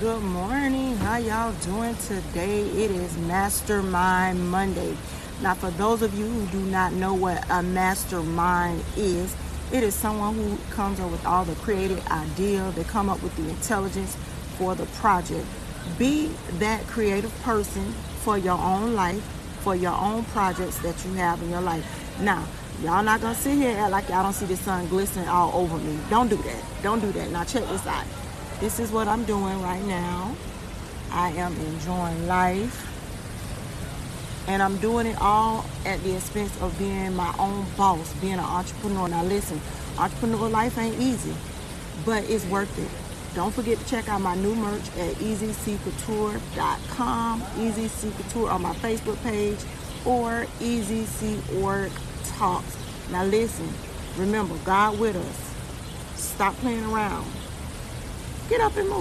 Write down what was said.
Good morning. How y'all doing today? It is Mastermind Monday. Now, for those of you who do not know what a mastermind is, it is someone who comes up with all the creative idea. They come up with the intelligence for the project. Be that creative person for your own life, for your own projects that you have in your life. Now, y'all not gonna sit here and like y'all don't see the sun glistening all over me. Don't do that. Don't do that. Now check this out. This is what I'm doing right now. I am enjoying life. And I'm doing it all at the expense of being my own boss, being an entrepreneur. Now listen, entrepreneur life ain't easy, but it's worth it. Don't forget to check out my new merch at easyccouture.com, Easy C Couture on my Facebook page, or Easy Org Talks. Now listen, remember, God with us. Stop playing around. Get up and move.